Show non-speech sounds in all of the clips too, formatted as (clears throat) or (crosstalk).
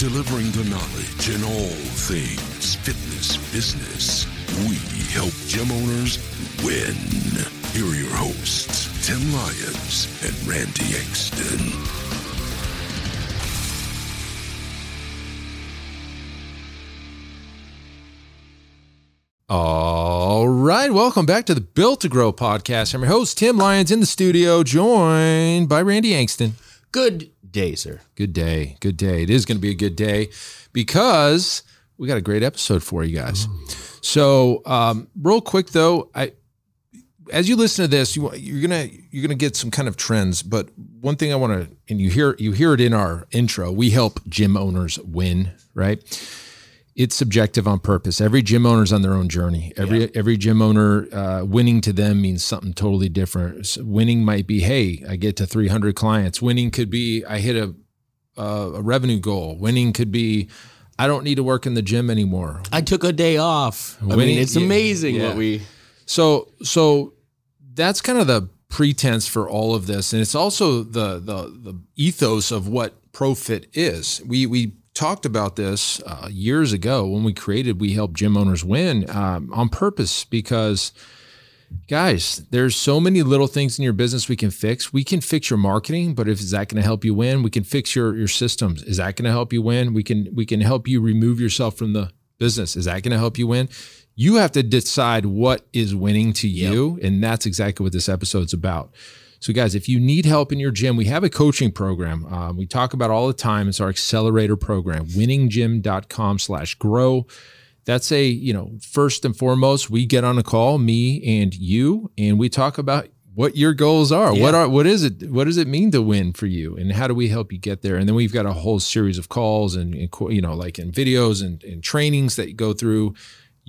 delivering the knowledge in all things fitness business. We help gym owners win. Here are your hosts, Tim Lyons and Randy Engston. All right, welcome back to the Built to Grow podcast. I'm your host, Tim Lyons, in the studio, joined by Randy Angston. Good day, sir. Good day, good day. It is going to be a good day because we got a great episode for you guys. So, um, real quick though, I as you listen to this, you, you're gonna you're gonna get some kind of trends. But one thing I want to, and you hear you hear it in our intro. We help gym owners win, right? It's subjective on purpose. Every gym owner's on their own journey. Every Yeah. every gym owner uh, winning to them means something totally different. So winning might be, hey, I get to 300 clients. Winning could be, I hit a a, a revenue goal. Winning could be, I don't need to work in the gym anymore. I took a day off. I mean, it's yeah, amazing yeah. what we. So so that's kind of the pretense for all of this, and it's also the the the ethos of what ProFit is. We we talked about this uh, years ago when we created We Help Gym Owners Win um, on purpose because. Guys, there's so many little things in your business we can fix. We can fix your marketing, but if is that going to help you win? We can fix your your systems. Is that going to help you win? We can we can help you remove yourself from the business. Is that going to help you win? You have to decide what is winning to you, and that's exactly what this episode's about. So, guys, if you need help in your gym, we have a coaching program. Um, we talk about all the time. It's our accelerator program, winninggym.com slash grow. That's a, you know, first and foremost, we get on a call, me and you, and we talk about what your goals are. What are what is it? What does it mean to win for you? And how do we help you get there? And then we've got a whole series of calls and, and you know, like in videos and, and trainings that you go through.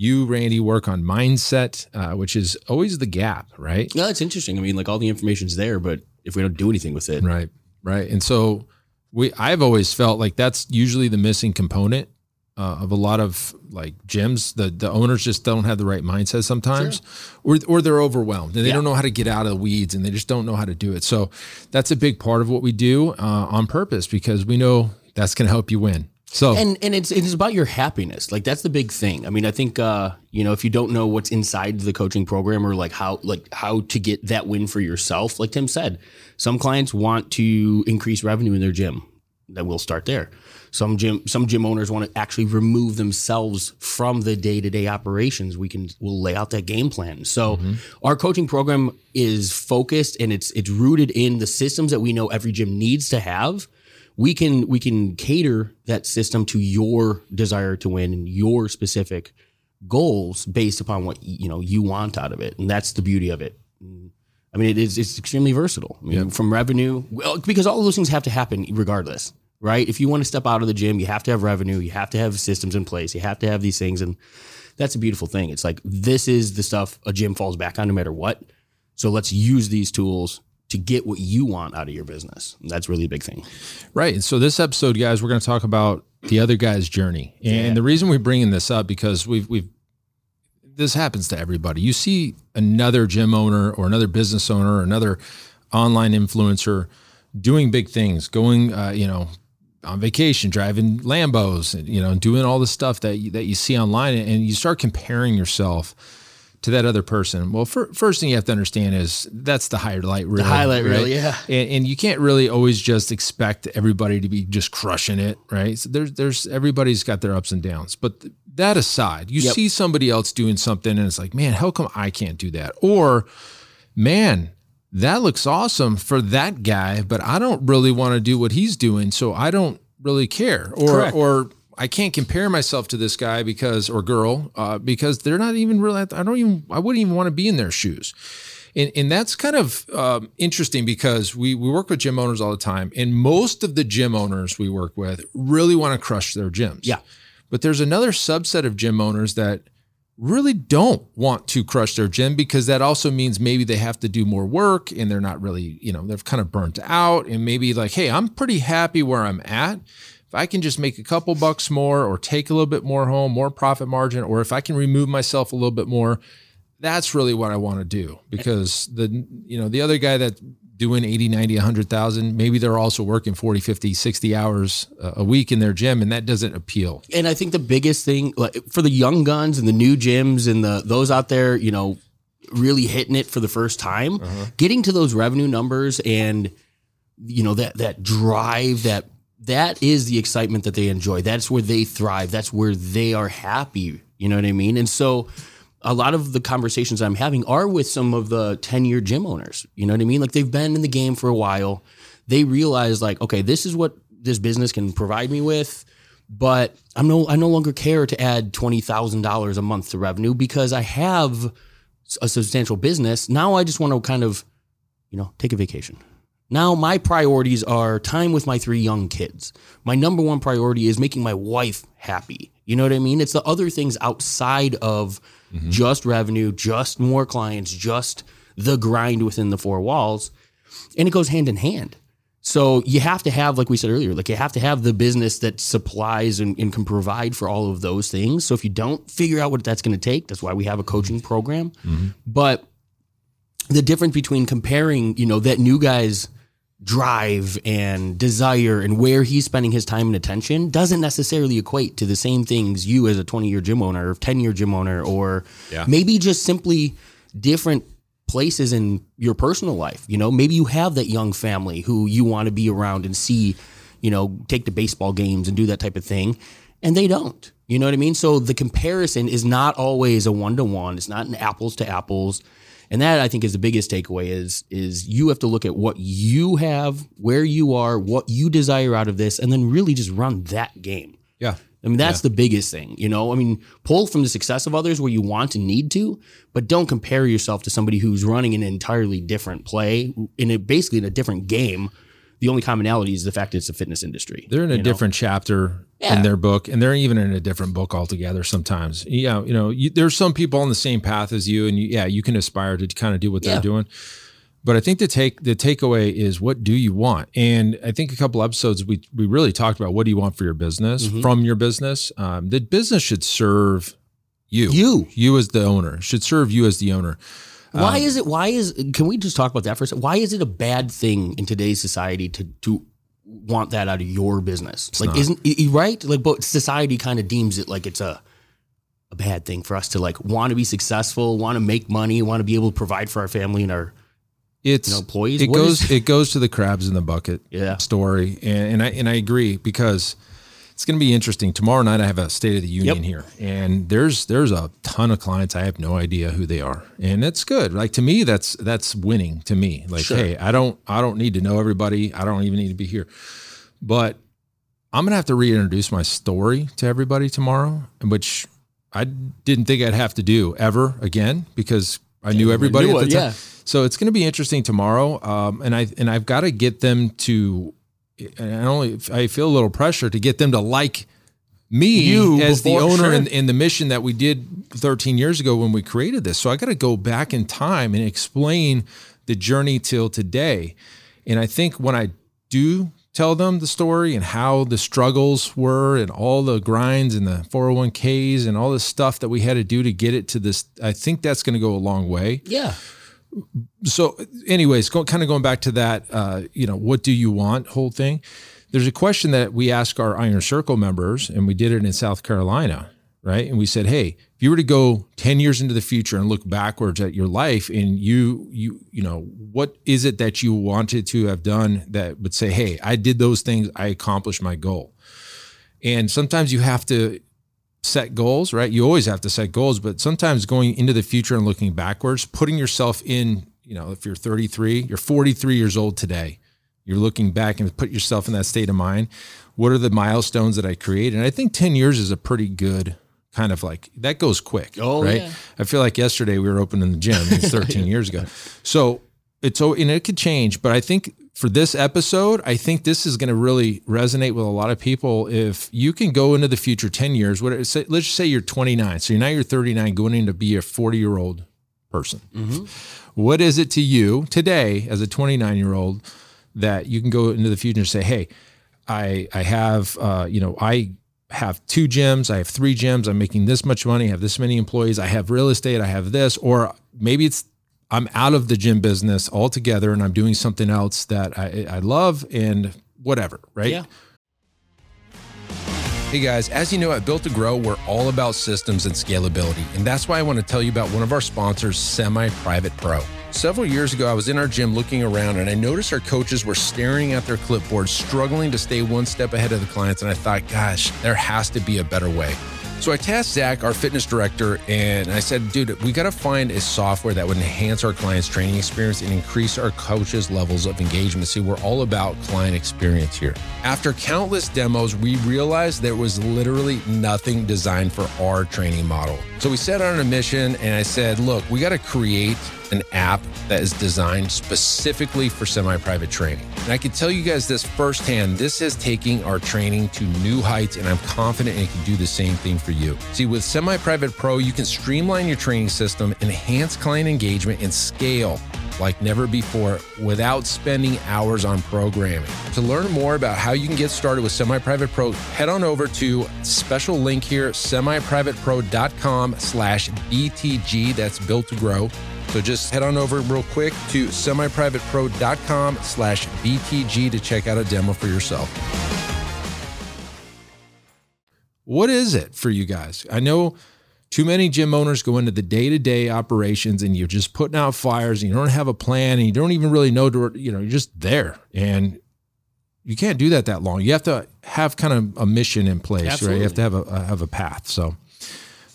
You, Randy, work on mindset, uh, which is always the gap, right? No, it's interesting. I mean, like all the information's there, but if we don't do anything with it, Right. Right. And so we I've always felt like that's usually the missing component uh, of a lot of like gyms. The the owners just don't have the right mindset sometimes, or or they're overwhelmed and they Yeah. don't know how to get out of the weeds and they just don't know how to do it. So that's a big part of what we do uh, on purpose because we know that's going to help you win. So and and it's it's about your happiness. Like that's the big thing. I mean, I think uh, you know if you don't know what's inside the coaching program or like how like how to get that win for yourself, like Tim said, some clients want to increase revenue in their gym. Then we'll start there. Some gym some gym owners want to actually remove themselves from the day to day operations. We can we'll lay out that game plan. So our coaching program is focused and it's it's rooted in the systems that we know every gym needs to have we can we can cater that system to your desire to win and your specific goals based upon what you know you want out of it. And that's the beauty of it. I mean it is it's extremely versatile. I mean, from revenue well, because all of those things have to happen regardless right? If you want to step out of the gym you have to have revenue you have to have systems in place you have to have these things and that's a beautiful thing. It's like this is the stuff a gym falls back on no matter what. So let's use these tools to get what you want out of your business that's really a big thing Right. And so this episode, guys, we're going to talk about the other guy's journey. And the reason we're bringing this up because we've we've this happens to everybody. You see another gym owner or another business owner or another online influencer doing big things, going uh, you know, on vacation, driving Lambos, you know, doing all the stuff that you, that you see online and you start comparing yourself to that other person. Well, fir- first thing you have to understand is that's the highlight reel. highlight reel, yeah. And, and you can't really always just expect everybody to be just crushing it, right? So there's there's everybody's got their ups and downs. But th- that aside, you Yep. see somebody else doing something and it's like, man, how come I can't do that? Or, man, that looks awesome for that guy, but I don't really want to do what he's doing, so I don't really care. Or Correct. or I can't compare myself to this guy because or girl uh, because they're not even really. I don't even. I wouldn't even want to be in their shoes. And, and that's kind of um, interesting because we, we work with gym owners all the time, and most of the gym owners we work with really want to crush their gyms. Yeah. But there's another subset of gym owners that really don't want to crush their gym because that also means maybe they have to do more work and they're not really, you know, they're kind of burnt out and maybe like, hey, I'm pretty happy where I'm at. If I can just make a couple bucks more or take a little bit more home, more profit margin, or if I can remove myself a little bit more, that's really what I want to do because the you know the other guy that doing 80 90 100,000 maybe they're also working 40 50 60 hours a week in their gym and that doesn't appeal and I think the biggest thing like, for the young guns and the new gyms and the those out there you know really hitting it for the first time uh-huh. getting to those revenue numbers and you know that that drive that that is the excitement that they enjoy that's where they thrive that's where they are happy you know what I mean and so a lot of the conversations I'm having are with some of the 10 year gym owners. You know what I mean? Like they've been in the game for a while. They realize like, okay, this is what this business can provide me with, but I'm no, I no longer care to add $20,000 a month to revenue because I have a substantial business. Now I just want to kind of, you know, take a vacation. Now my priorities are time with my three young kids. My number one priority is making my wife happy. You know what I mean? It's the other things outside of mm-hmm. just revenue, just more clients, just the grind within the four walls. And it goes hand in hand. So you have to have, like we said earlier, like you have to have the business that supplies and, and can provide for all of those things. So if you don't figure out what that's going to take, that's why we have a coaching program. Mm-hmm. But the difference between comparing, you know, that new guy's drive and desire and where he's spending his time and attention doesn't necessarily equate to the same things you as a 20 year gym owner or 10 year gym owner or yeah. maybe just simply different places in your personal life you know? Maybe you have that young family who you want to be around and see you know take the baseball games and do that type of thing and they don't you know what i mean? So the comparison is not always a one to one it's not an apples to apples and that I think is the biggest takeaway is is you have to look at what you have, where you are, what you desire out of this, and then really just run that game. Yeah. I mean, that's yeah. the biggest thing, you know. I mean, pull from the success of others where you want and need to, but don't compare yourself to somebody who's running an entirely different play in a basically in a different game the only commonality is the fact that it's a fitness industry. They're in a different know? chapter yeah. in their book, and they're even in a different book altogether. Sometimes, yeah, you know, you, there's some people on the same path as you, and you, yeah, you can aspire to kind of do what yeah. they're doing. But I think the take the takeaway is what do you want? And I think a couple episodes we we really talked about what do you want for your business mm-hmm. from your business. Um, the business should serve you, you, you as the owner should serve you as the owner. Why um, is it? Why is? Can we just talk about that for a second? Why is it a bad thing in today's society to to want that out of your business? Like, not. isn't right? Like, but society kind of deems it like it's a a bad thing for us to like want to be successful, want to make money, want to be able to provide for our family and our it's you know, employees. It what goes it goes to the crabs in the bucket yeah. story, and, and I and I agree because it's going to be interesting. Tomorrow night I have a State of the Union yep. here, and there's there's a ton of clients I have no idea who they are, and it's good. Like to me, that's that's winning to me. Like, sure. hey, I don't I don't need to know everybody. I don't even need to be here, but I'm gonna have to reintroduce my story to everybody tomorrow, which I didn't think I'd have to do ever again because I knew everybody knew at the it, time. Yeah. So it's going to be interesting tomorrow, um, and I and I've got to get them to and I only I feel a little pressure to get them to like me you as before, the owner sure. and, and, the mission that we did 13 years ago when we created this. So I got to go back in time and explain the journey till today. And I think when I do tell them the story and how the struggles were and all the grinds and the 401ks and all the stuff that we had to do to get it to this, I think that's going to go a long way. Yeah so anyways go, kind of going back to that uh, you know what do you want whole thing? There's a question that we ask our iron circle members and we did it in south carolina right? And we said hey if you were to go 10 years into the future and look backwards at your life and you you you know what is it that you wanted to have done that would say hey i did those things i accomplished my goal and sometimes you have to set goals, right? You always have to set goals, but sometimes going into the future and looking backwards, putting yourself in, you know, if you're 33, you're 43 years old today, you're looking back and put yourself in that state of mind. What are the milestones that I create? And I think 10 years is a pretty good kind of like that goes quick. Oh, right. Yeah. I feel like yesterday we were opening the gym. It's (laughs) 13 years ago. So it's oh, and it could change, but I think for this episode, I think this is going to really resonate with a lot of people. If you can go into the future 10 years, what say, let's just say you're 29. So you're now you're 39 going in to be a 40 year old person. What is it to you today as a 29 year old that you can go into the future and say, Hey, I, I have, uh, you know, I have two gyms, I have three gyms, I'm making this much money, I have this many employees, I have real estate, I have this, or maybe it's I'm out of the gym business altogether and I'm doing something else that I, I love and whatever, right? Yeah. Hey guys, as you know, at Built to Grow, we're all about systems and scalability. And that's why I want to tell you about one of our sponsors, Semi Private Pro. Several years ago, I was in our gym looking around and I noticed our coaches were staring at their clipboards, struggling to stay one step ahead of the clients. And I thought, gosh, there has to be a better way. So I tasked Zach, our fitness director, and I said, dude, we got to find a software that would enhance our clients' training experience and increase our coaches' levels of engagement. See, we're all about client experience here. After countless demos, we realized there was literally nothing designed for our training model. So we set out on a mission, and I said, look, we got to create an app that is designed specifically for semi private training. And I can tell you guys this firsthand this is taking our training to new heights, and I'm confident it can do the same thing for you. See, with Semi Private Pro, you can streamline your training system, enhance client engagement, and scale like never before without spending hours on programming. To learn more about how you can get started with Semi Private Pro, head on over to special link here, semiprivatepro.com slash BTG. That's built to grow. So just head on over real quick to semiprivatepro.com slash BTG to check out a demo for yourself. What is it for you guys? I know too many gym owners go into the day to day operations and you're just putting out fires and you don't have a plan and you don't even really know, to, you know, you're just there and you can't do that that long. You have to have kind of a mission in place, right? You have to have a, have a path. So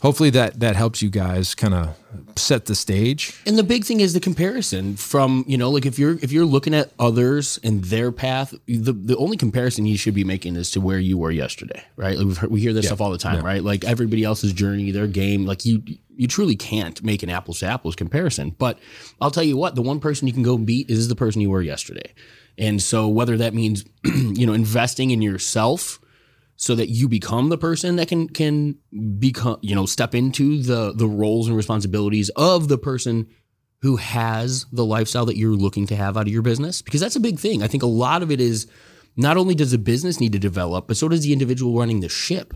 hopefully that, that helps you guys kind of set the stage. And the big thing is the comparison from, you know, like if you're if you're looking at others and their path, the the only comparison you should be making is to where you were yesterday, right? Like we've heard, we hear this stuff all the time, right? Like everybody else's journey, their game, like you you truly can't make an apples to apples comparison. But I'll tell you what, the one person you can go beat is the person you were yesterday. And so whether that means, (clears throat) you know, investing in yourself so that you become the person that can can become you know step into the the roles and responsibilities of the person who has the lifestyle that you're looking to have out of your business? Because that's a big thing. I think a lot of it is not only does the business need to develop but so does the individual running the ship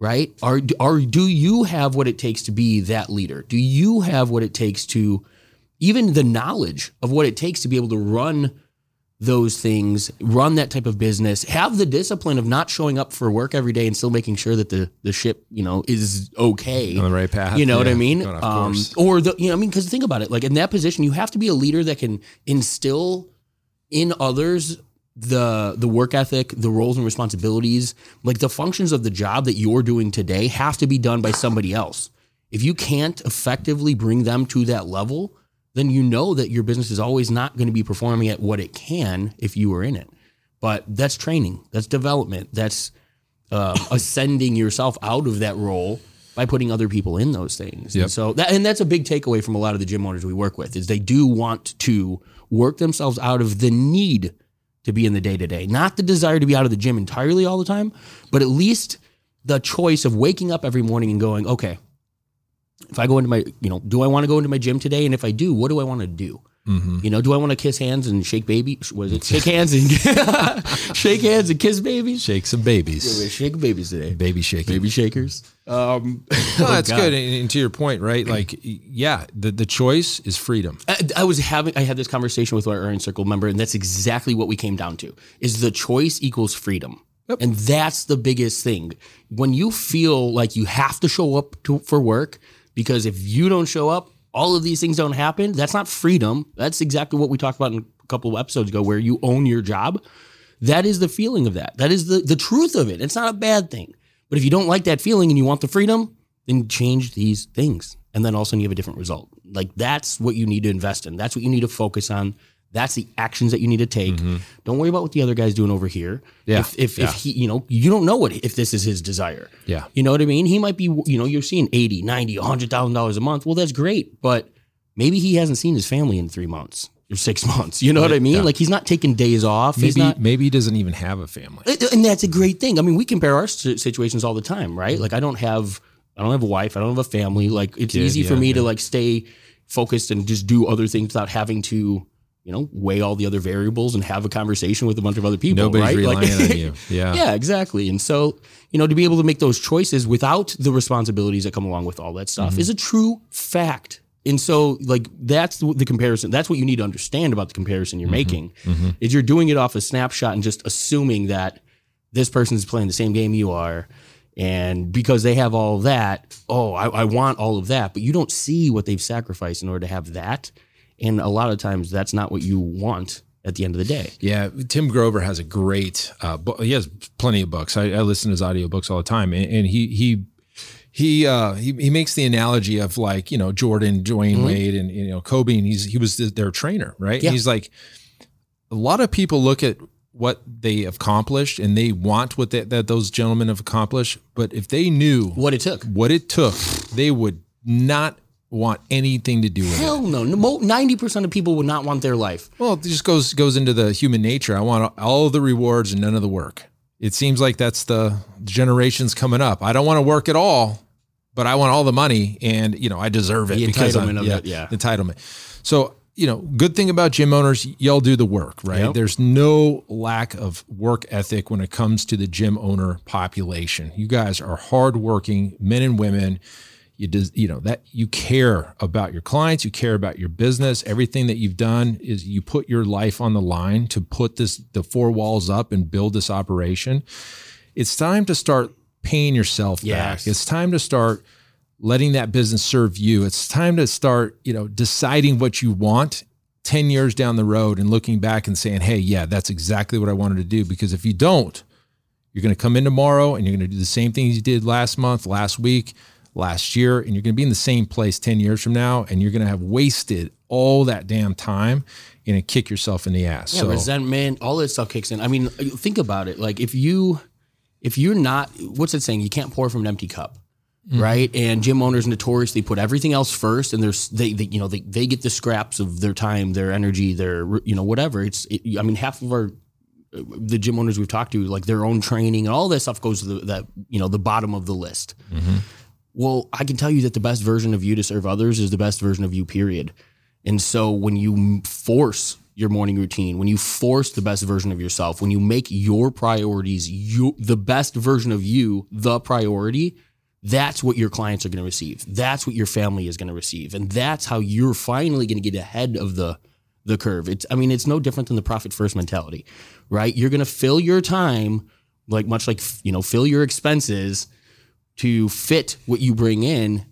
right? Are are do you have what it takes to be that leader? Do you have what it takes to even the knowledge of what it takes to be able to run those things, run that type of business, have the discipline of not showing up for work every day and still making sure that the the ship, you know, is okay On the right path. You know what I mean? No, um, or the you know, I mean, because think about it, like in that position, you have to be a leader that can instill in others the the work ethic, the roles and responsibilities, like the functions of the job that you're doing today have to be done by somebody else. If you can't effectively bring them to that level, then you know that your business is always not going to be performing at what it can if you were in it. But that's training, that's development, that's uh, (coughs) ascending yourself out of that role by putting other people in those things. Yep. And so that and that's a big takeaway from a lot of the gym owners we work with is they do want to work themselves out of the need to be in the day to day, not the desire to be out of the gym entirely all the time, but at least the choice of waking up every morning and going, okay, if I go into my, you know, do I want to go into my gym today? And if I do, what do I want to do? You know, do I want to kiss hands and shake baby? Was it shake hands and (laughs) shake hands and kiss babies? Shake some babies. Shake babies today. Baby shaking. Baby shakers. Um, No, (laughs) (laughs) that's God. good. And, and to your point, right? Like, yeah, the, the choice is freedom. I, I was having I had this conversation with our Iron Circle member, and that's exactly what we came down to: is the choice equals freedom, and that's the biggest thing. When you feel like you have to show up to, for work, because if you don't show up, all of these things don't happen. That's not freedom. That's exactly what we talked about in a couple of episodes ago, where you own your job. That is the feeling of that. That is the the truth of it. It's not a bad thing. But if you don't like that feeling and you want the freedom, then change these things. And then all of a sudden you have a different result. Like that's what you need to invest in. That's what you need to focus on. That's the actions that you need to take. Mm-hmm. Don't worry about what the other guy's doing over here. Yeah. If if, Yeah. if he, you know, you don't know what if this is his desire. Yeah. You know what I mean? He might be, you know, you're seeing 80, 90, $100,000 a month. Well, that's great. But maybe he hasn't seen his family in three months. or six (laughs) months. You know what I mean? Yeah. Like he's not taking days off. Maybe not. maybe he doesn't even have a family. And that's a great thing. I mean, we compare our situations all the time, right? Like I don't have, I don't have a wife, I don't have a family. Like it's Kid, easy for yeah, me to like stay focused and just do other things without having to, you know, weigh all the other variables and have a conversation with a bunch of other people. Nobody's right? relying Like- on (laughs) you. Yeah. yeah, exactly. And so, you know, to be able to make those choices without the responsibilities that come along with all that stuff Mm-hmm. is a true fact. And so, like, that's the, the comparison. That's what you need to understand about the comparison Mm-hmm. you're making. Is you're doing it off a snapshot and just assuming that this person's playing the same game you are. And because they have all that, oh, I, I want all of that. But you don't see what they've sacrificed in order to have that. And a lot of times that's not what you want at the end of the day. Yeah, Tim Grover has a great. Uh, book. He has plenty of books. I, I listen to his audiobooks all the time, and, and he he he uh, he he makes the analogy of like you know Jordan, Dwyane Wade, and you know Kobe, and he's he was their trainer, right? Yeah. He's like, a lot of people look at what they accomplished and they want what they, that those gentlemen have accomplished, but if they knew What it took. what it took, they would not want anything to do with it. Hell no. No- 90% of people would not want their life. Well, it just goes goes into the human nature. I want all the rewards and none of the work. It seems like that's the generations coming up. I don't want to work at all, but I want all the money, and you know I deserve it The because I'm, entitlement of it, yeah. entitlement. So you know, good thing about gym owners, y'all do the work, right? Yep. There's no lack of work ethic when it comes to the gym owner population. You guys are hardworking men and women you des, you know that you care about your clients you care about your business. Everything that you've done is you put your life on the line to put this the four walls up and build this operation. It's time to start paying yourself back. It's time to start letting that business serve you. It's time to start you know deciding what you want 10 years down the road and looking back and saying hey yeah that's exactly what i wanted to do. Because if you don't you're going to come in tomorrow and you're going to do the same things you did last month, last week, last year, and you're going to be in the same place 10 years from now, and you're going to have wasted all that damn time and it kick yourself in the ass. Yeah, so, resentment, all that stuff kicks in. I mean, think about it. Like if you if you're not what's it saying? You can't pour from an empty cup. Mm. Right. And gym owners notoriously put everything else first and there's they, they you know they, they get the scraps of their time, their energy, their you know, whatever. It's it, I mean, half of our the gym owners we've talked to, like their own training and all this stuff goes to the that you know the bottom of the list. Mm-hmm. Well, I can tell you that the best version of you to serve others is the best version of you. Period. And so when you force your morning routine, when you force the best version of yourself, when you make your priorities you the best version of you the priority, that's what your clients are going to receive. That's what your family is going to receive, and that's how you're finally going to get ahead of the the curve. It's I mean it's no different than the profit first mentality, right? You're going to fill your time like much like you know fill your expenses to fit what you bring in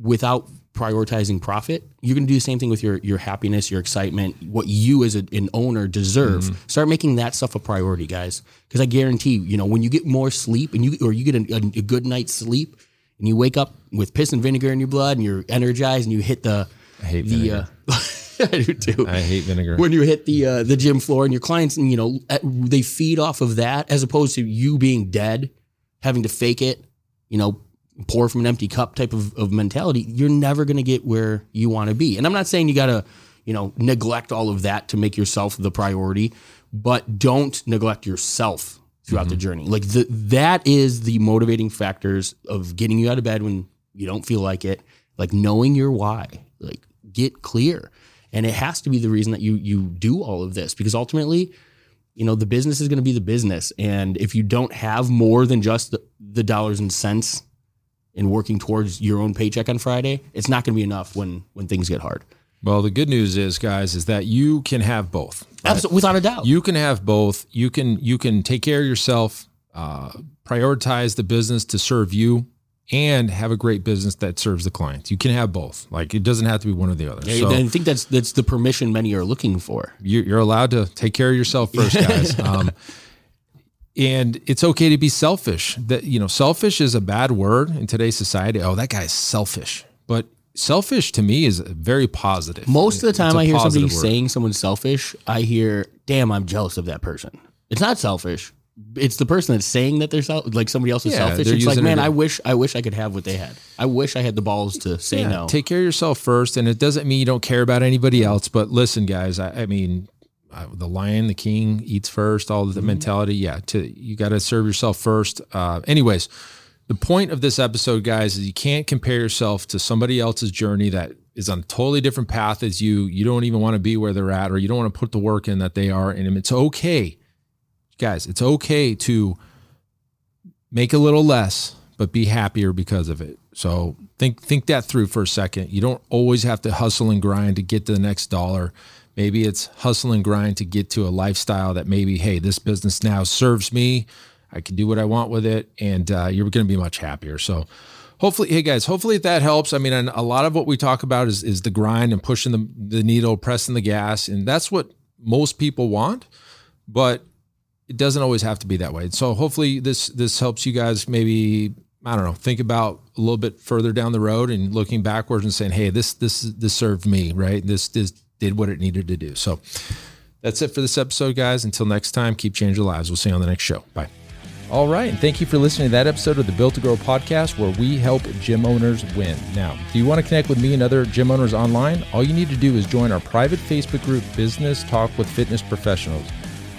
without prioritizing profit. You're going to do the same thing with your your happiness, your excitement, what you as a, an owner deserve. Start making that stuff a priority, guys. Because I guarantee, you know, when you get more sleep and you or you get a, a, good night's sleep and you wake up with piss and vinegar in your blood and you're energized and you hit the I hate the vinegar. uh, (laughs) I do too I hate vinegar. when you hit the uh, the gym floor and your clients and you know they feed off of that as opposed to you being dead having to fake it you know pour from an empty cup type of, of mentality you're never going to get where you want to be. And i'm not saying you got to you know neglect all of that to make yourself the priority but don't neglect yourself throughout the mm-hmm. journey. Like the, that is the motivating factors of getting you out of bed when you don't feel like it like knowing your why like get clear. And it has to be the reason that you you do all of this because ultimately you know the business is going to be the business and if you don't have more than just the, the dollars and cents in working towards your own paycheck on friday it's not going to be enough when when things get hard well, the good news is, guys, is that you can have both. Absolutely, without a doubt You can have both. You can you can take care of yourself, uh, prioritize the business to serve you, and have a great business that serves the clients. You can have both. Like it doesn't have to be one or the other. Yeah, So i think that's that's the permission many are looking for you're, you're allowed to take care of yourself first, (laughs) guys. Um, and it's okay to be selfish. That you know, selfish is a bad word in today's society. Oh, that guy's selfish. But selfish to me is very positive. most of the time i hear somebody word. saying someone's selfish i hear damn i'm jealous of that person it's not selfish it's the person that's saying that they're sel- like somebody else is Yeah, selfish. It's like, man, I wish I wish I could have what they had. I wish I had the balls to say Yeah, no. Take care of yourself first, and it doesn't mean you don't care about anybody else. But listen, guys, I, I mean, uh, the lion, the king eats first. All of the mentality, yeah. To you got to serve yourself first. Uh, anyways, the point of this episode, guys, is you can't compare yourself to somebody else's journey that is on a totally different path as you. You don't even want to be where they're at, or you don't want to put the work in that they are. And it's okay, guys. It's okay to make a little less, but be happier because of it. So think think that through for a second. You don't always have to hustle and grind to get to the next dollar. Maybe it's hustle and grind to get to a lifestyle that maybe, hey, this business now serves me. I can do what I want with it, and uh, you're going to be much happier. So, hopefully, hey guys, hopefully that helps. I mean, a lot of what we talk about is is the grind and pushing the the needle, pressing the gas, and that's what most people want. But it doesn't always have to be that way. So hopefully this this helps you guys maybe I don't know think about a little bit further down the road and looking backwards and saying, hey, this this this served me right. This this did what it needed to do. So that's it for this episode, guys. Until next time, keep changing lives. We'll see you on the next show. Bye. All right, and thank you for listening to that episode of the Built to Grow podcast where we help gym owners win. Now, do you want to connect with me and other gym owners online? All you need to do is join our private Facebook group, Business Talk with Fitness Professionals.